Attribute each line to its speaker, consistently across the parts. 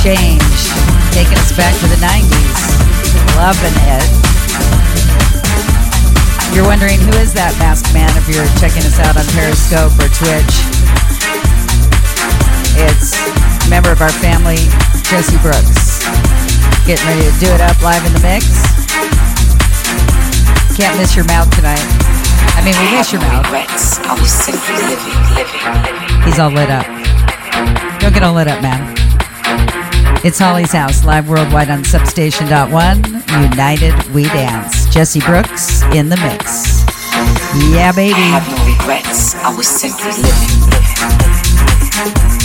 Speaker 1: Change, taking us back to the 90s. Loving it. You're wondering who is that masked man if you're checking us out on Periscope or Twitch. It's a member of our family, Jesse Brooks. Getting ready to do it up live in the mix. Can't miss your mouth tonight. I mean, we miss your mouth.
Speaker 2: I was simply living, living, living.
Speaker 1: He's all lit up. Don't get all lit up, man. It's Holly's House, live worldwide on Substation.one. United We Dance. Jesse Brooks in the mix. Yeah, baby.
Speaker 2: I have no regrets. I was simply living, living, living.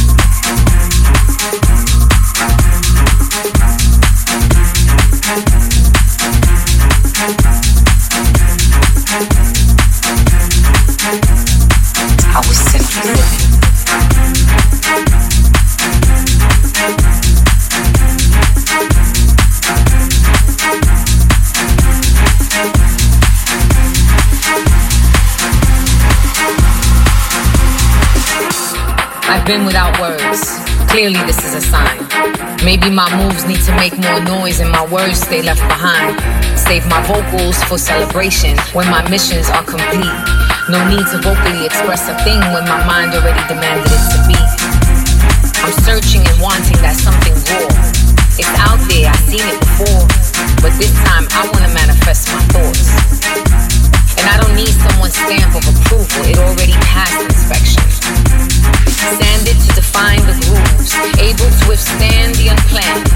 Speaker 3: Been without words. Clearly, this is a sign. Maybe my moves need to make more noise and my words stay left behind. Save my vocals for celebration when my missions are complete. No need to vocally express a thing when my mind already demanded it to be. I'm searching and wanting that something raw. It's out there, I've seen it before. But this time, I want to manifest my thoughts. And I don't need someone's stamp of approval, it already passed inspection. Sanded to define the grooves, able to withstand the unplanned.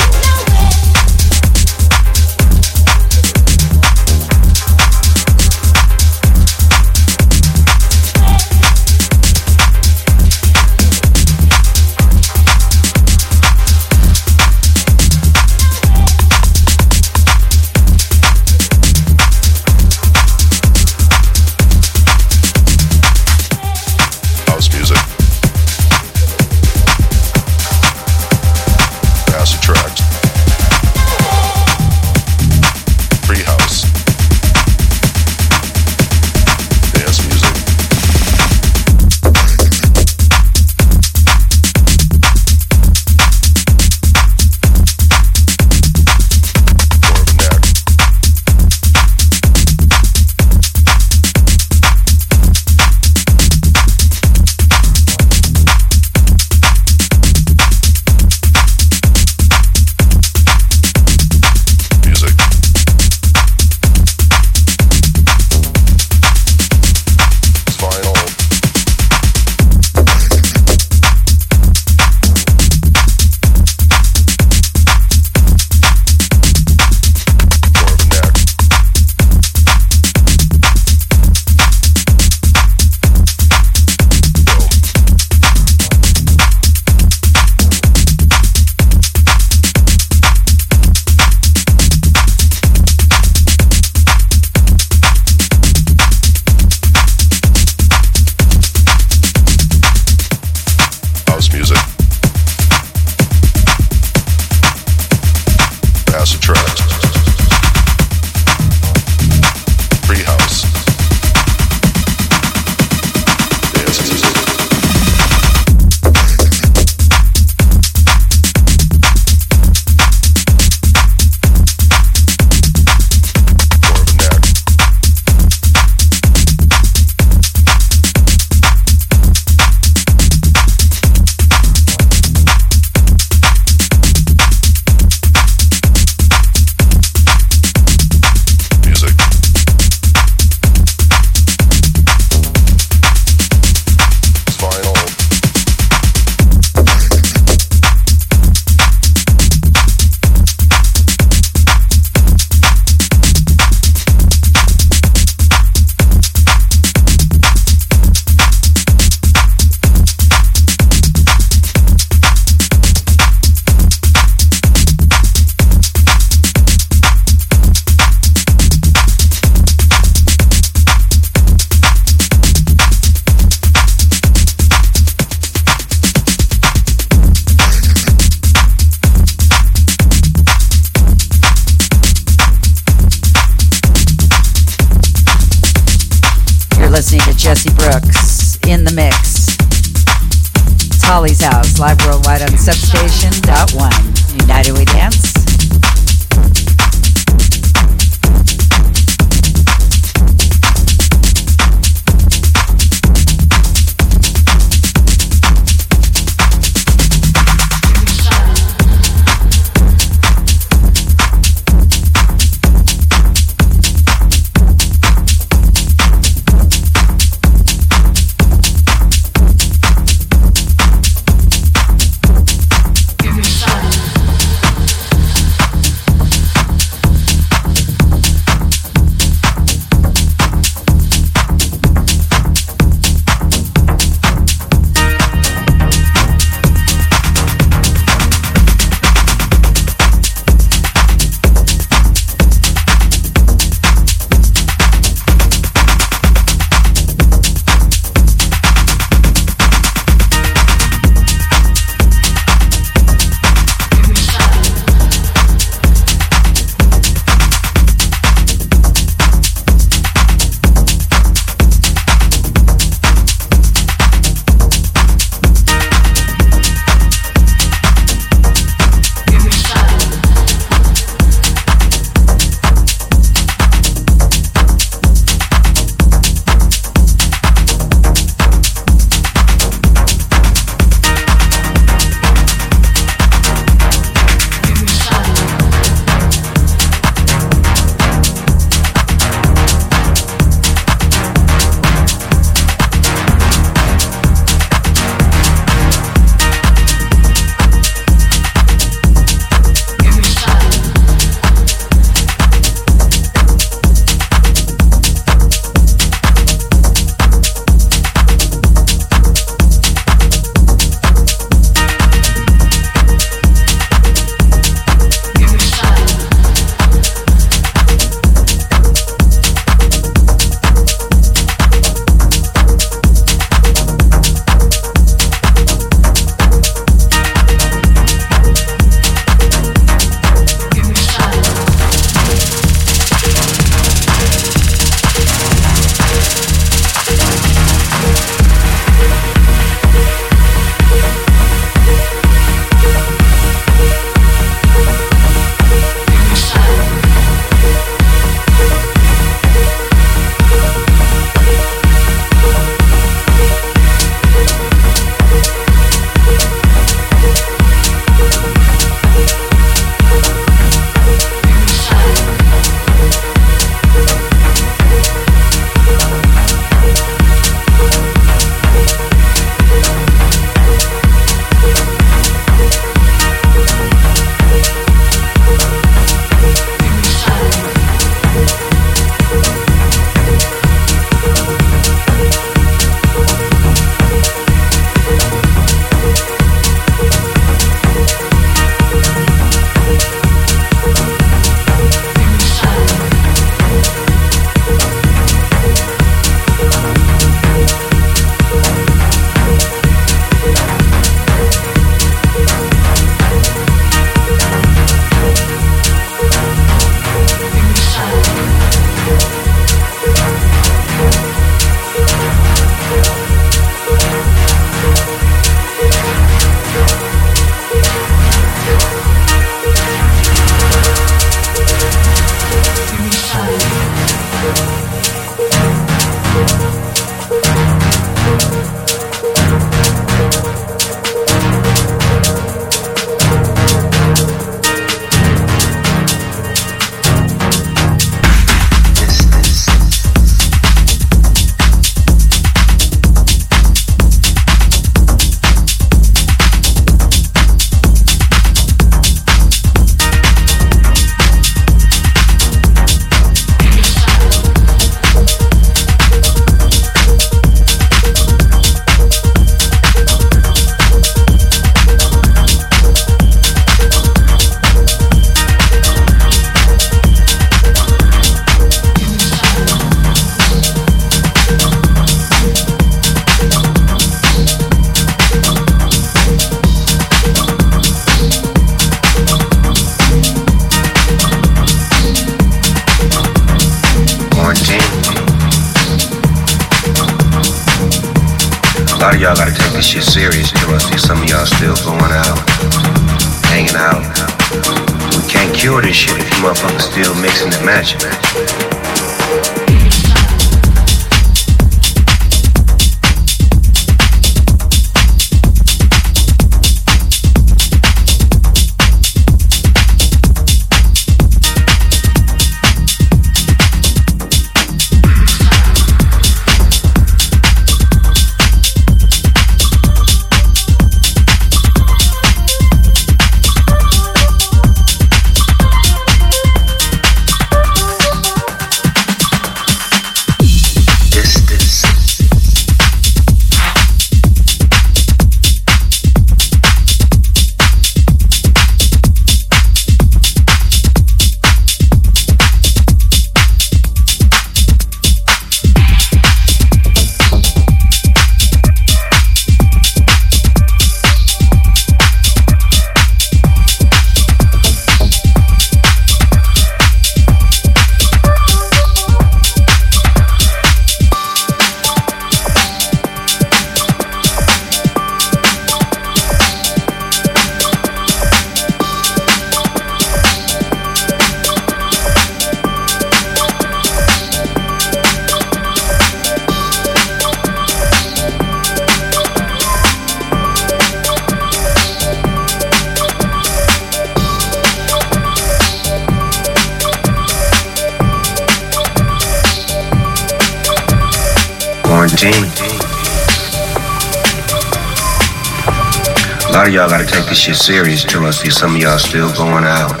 Speaker 4: Shit serious too. I see some of y'all still going out,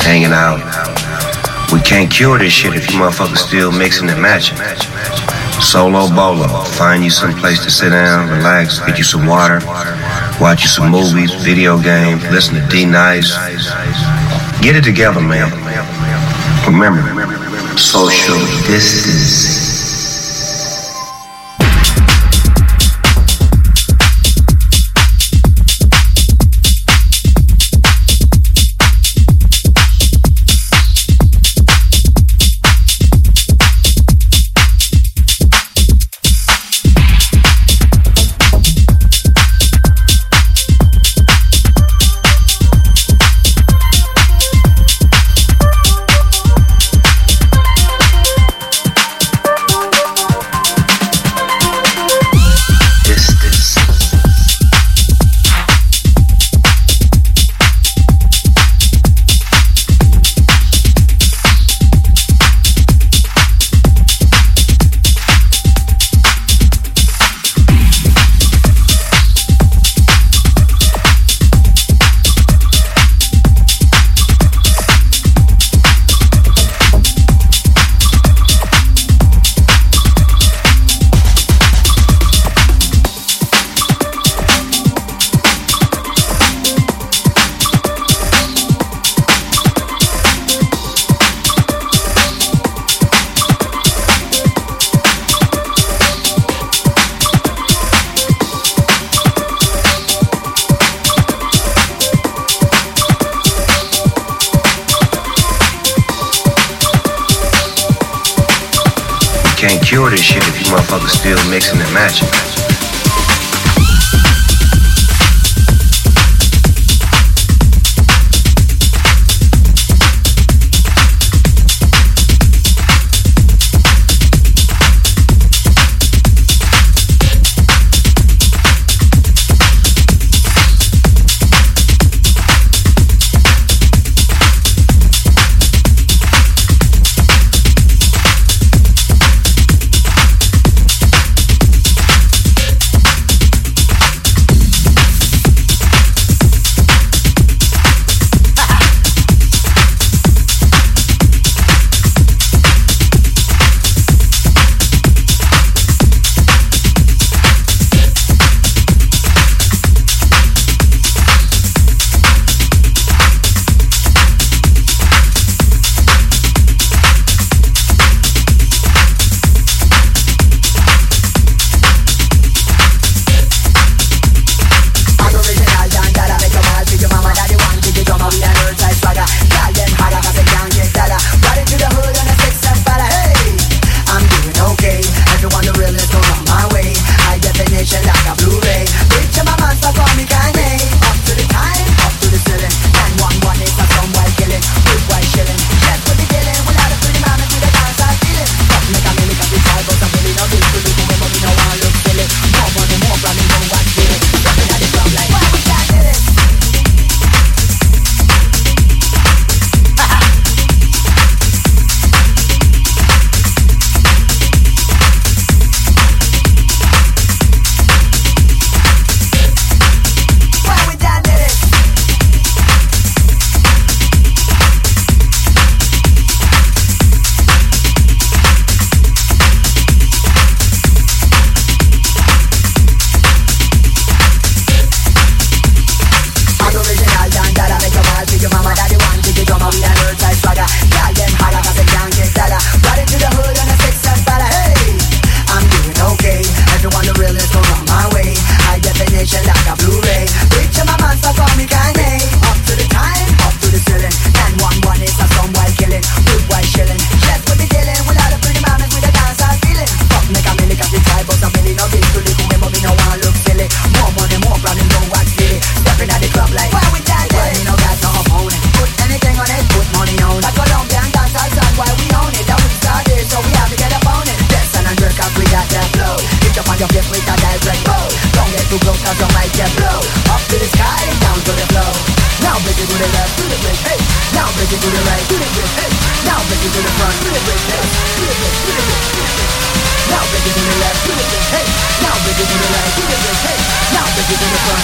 Speaker 4: hanging out. We can't cure this shit if you motherfuckers still mixing and matching. Solo bolo. Find you some place to sit down, relax, get you some water, watch you some movies, video games, listen to D Nice. Get it together, man. Remember, social. Distance.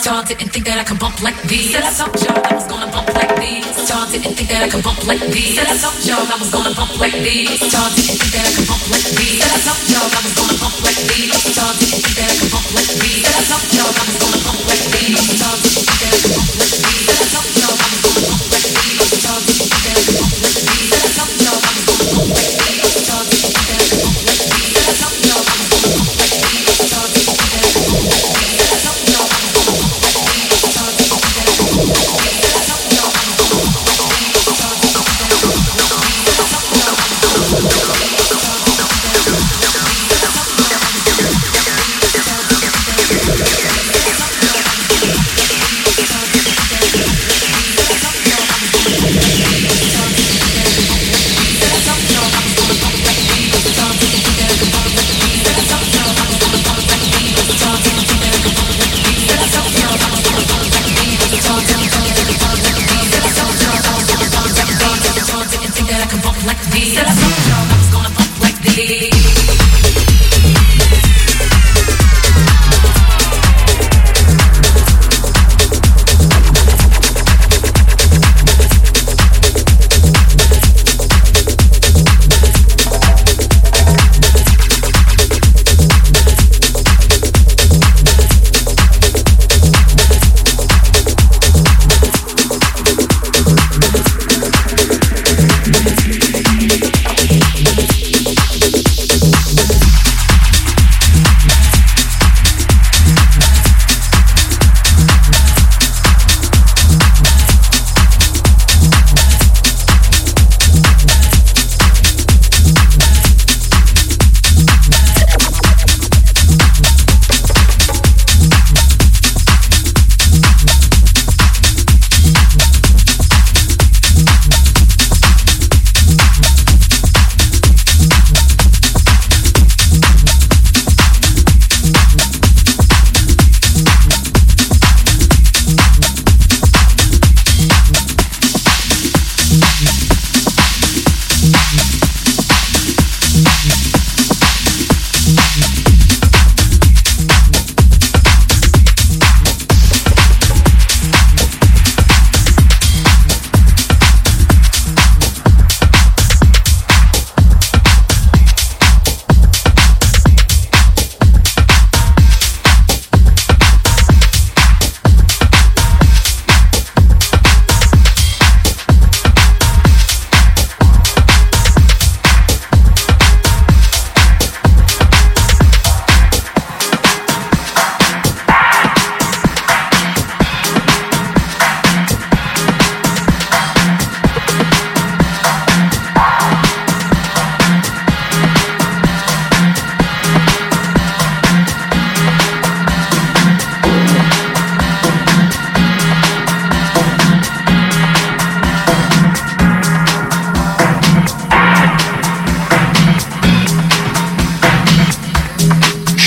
Speaker 3: Y'all didn't think that I could bump like these. Said I told y'all I was gonna bump like these. Y'all didn't think that I could bump like these. Said I told y'all I was gonna bump like these. Y'all didn't think that I could bump like these. Said I told y'all I was gonna bump like these. Y'all didn't think that I could bump like these. Said I told y'all I was gonna bump like these. Y'all think that I could bump like these. Said I told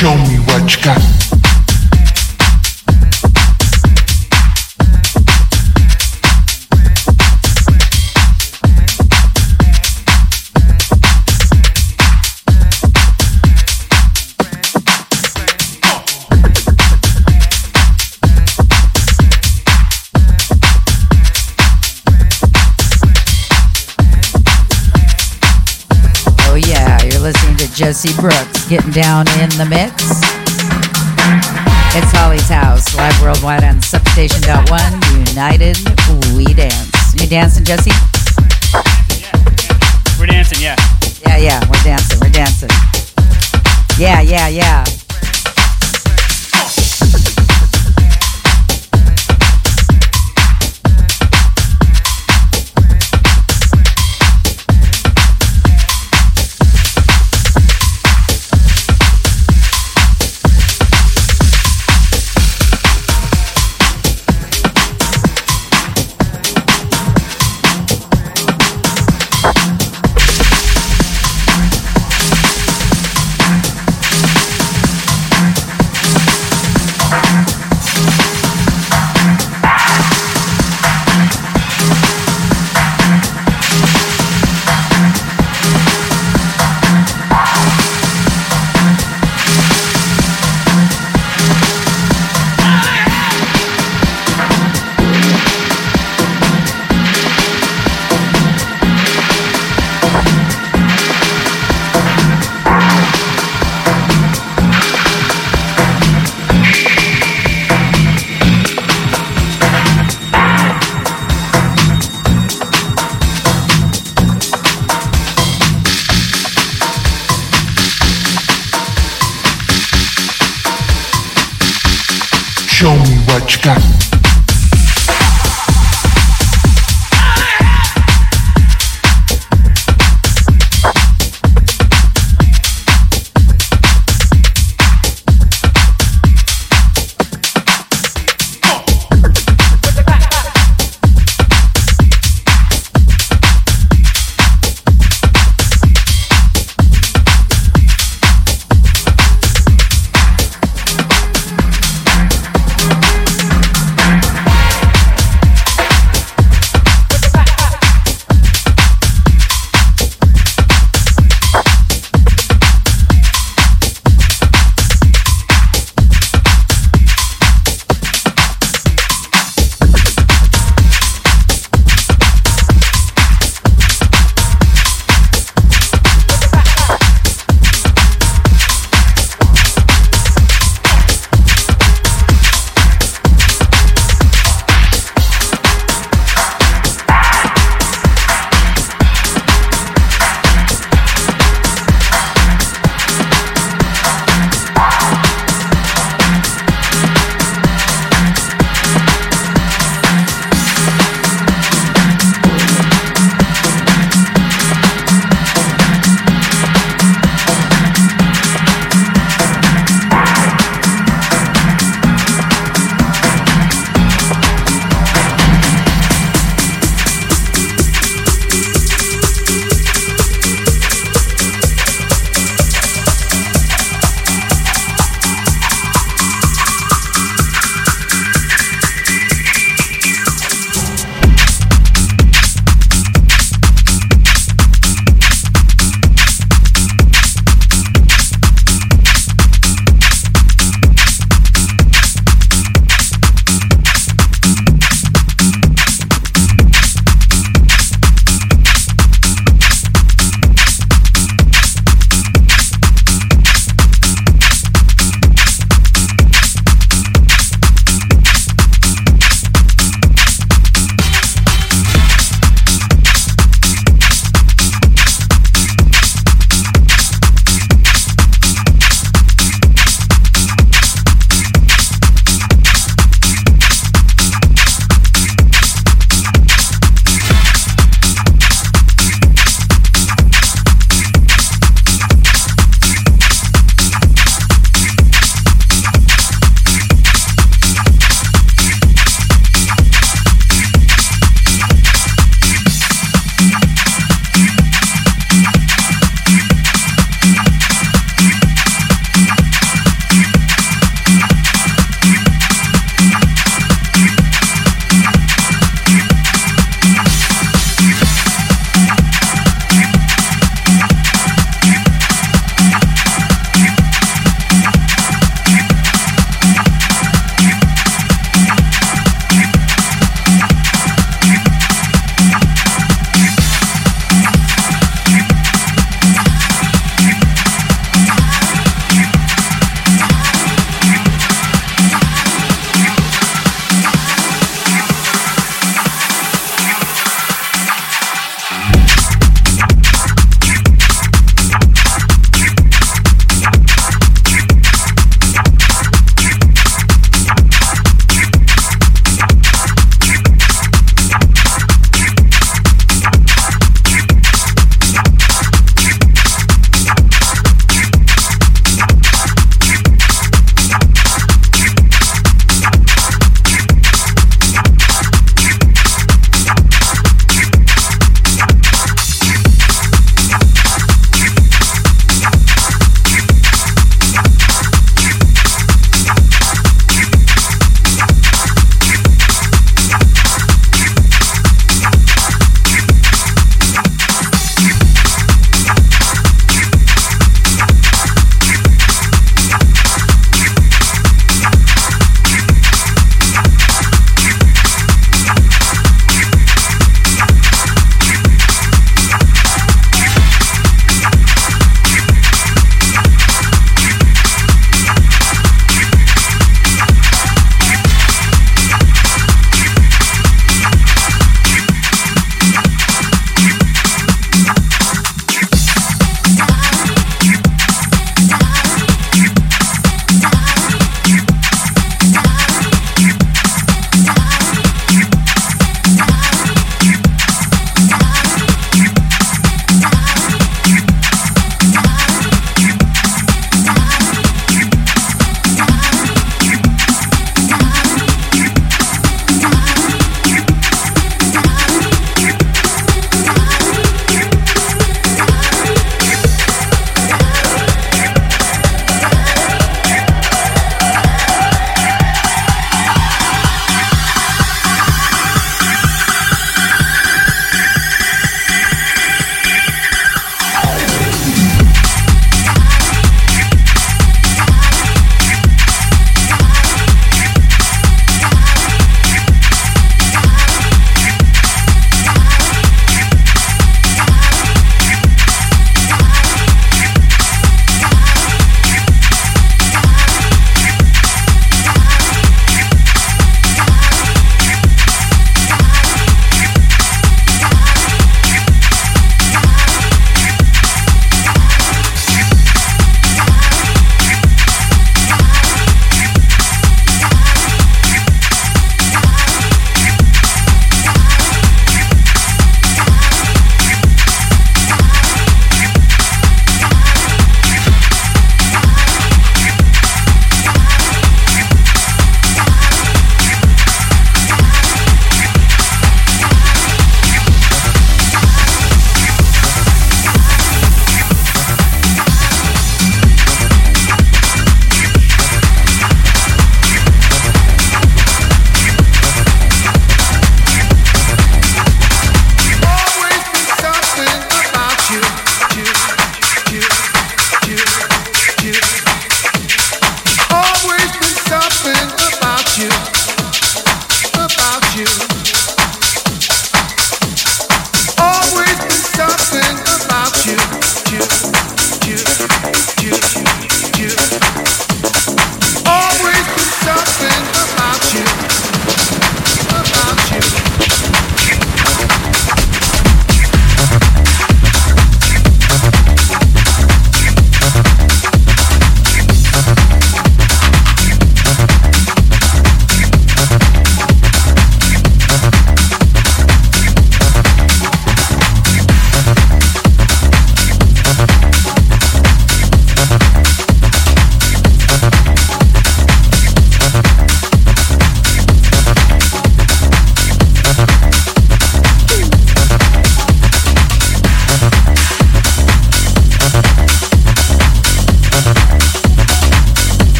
Speaker 1: Jesse getting down in the mix. It's Holly's House, live worldwide on subSTATION.one, United We Dance. You dancing, Jesse?
Speaker 5: We're dancing, yeah.
Speaker 1: Yeah, yeah, we're dancing, we're dancing. Yeah, yeah, yeah.
Speaker 6: What you got.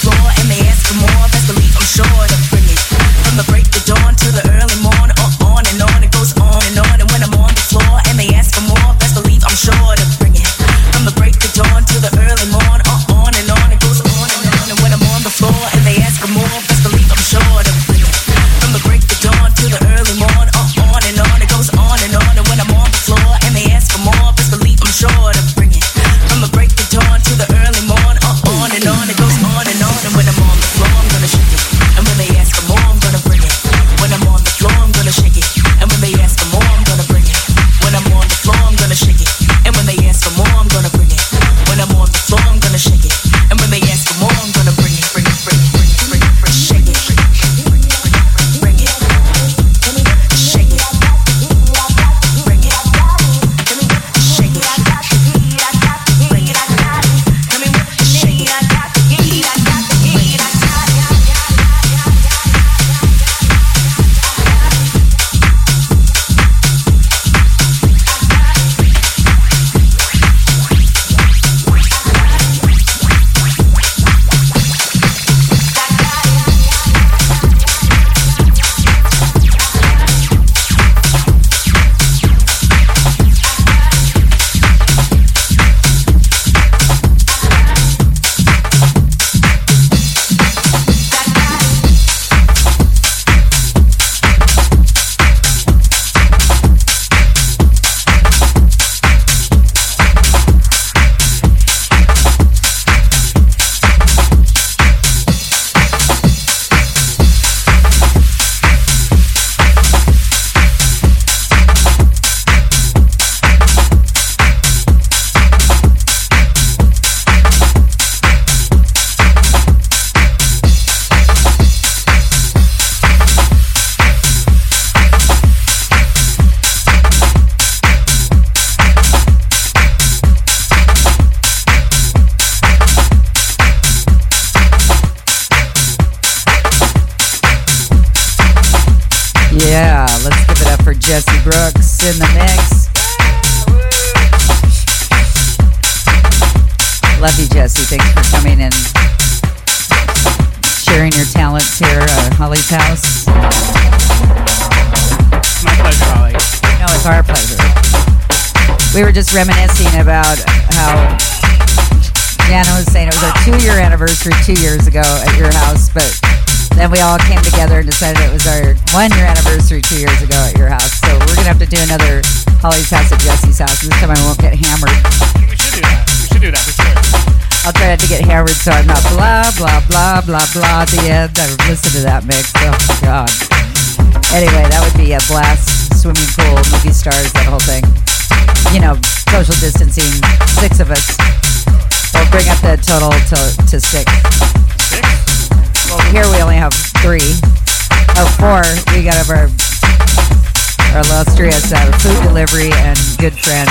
Speaker 7: floor and
Speaker 8: make Holly's house at Jesse's house. This time I won't get hammered.
Speaker 5: We should do that. We should do that for sure.
Speaker 8: I'll try not to get hammered so I'm not blah, blah, blah, blah, blah at the end. I listen to that mix. Oh, God. Anyway, that would be a blast. Swimming pool, movie stars, that whole thing. You know, social distancing, six of us. We'll bring up the total to, to six.
Speaker 5: Six?
Speaker 8: Well, here we only have three. Oh, four. We got over our illustrious uh, food delivery and good friend.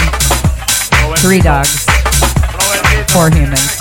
Speaker 8: Three dogs, four humans.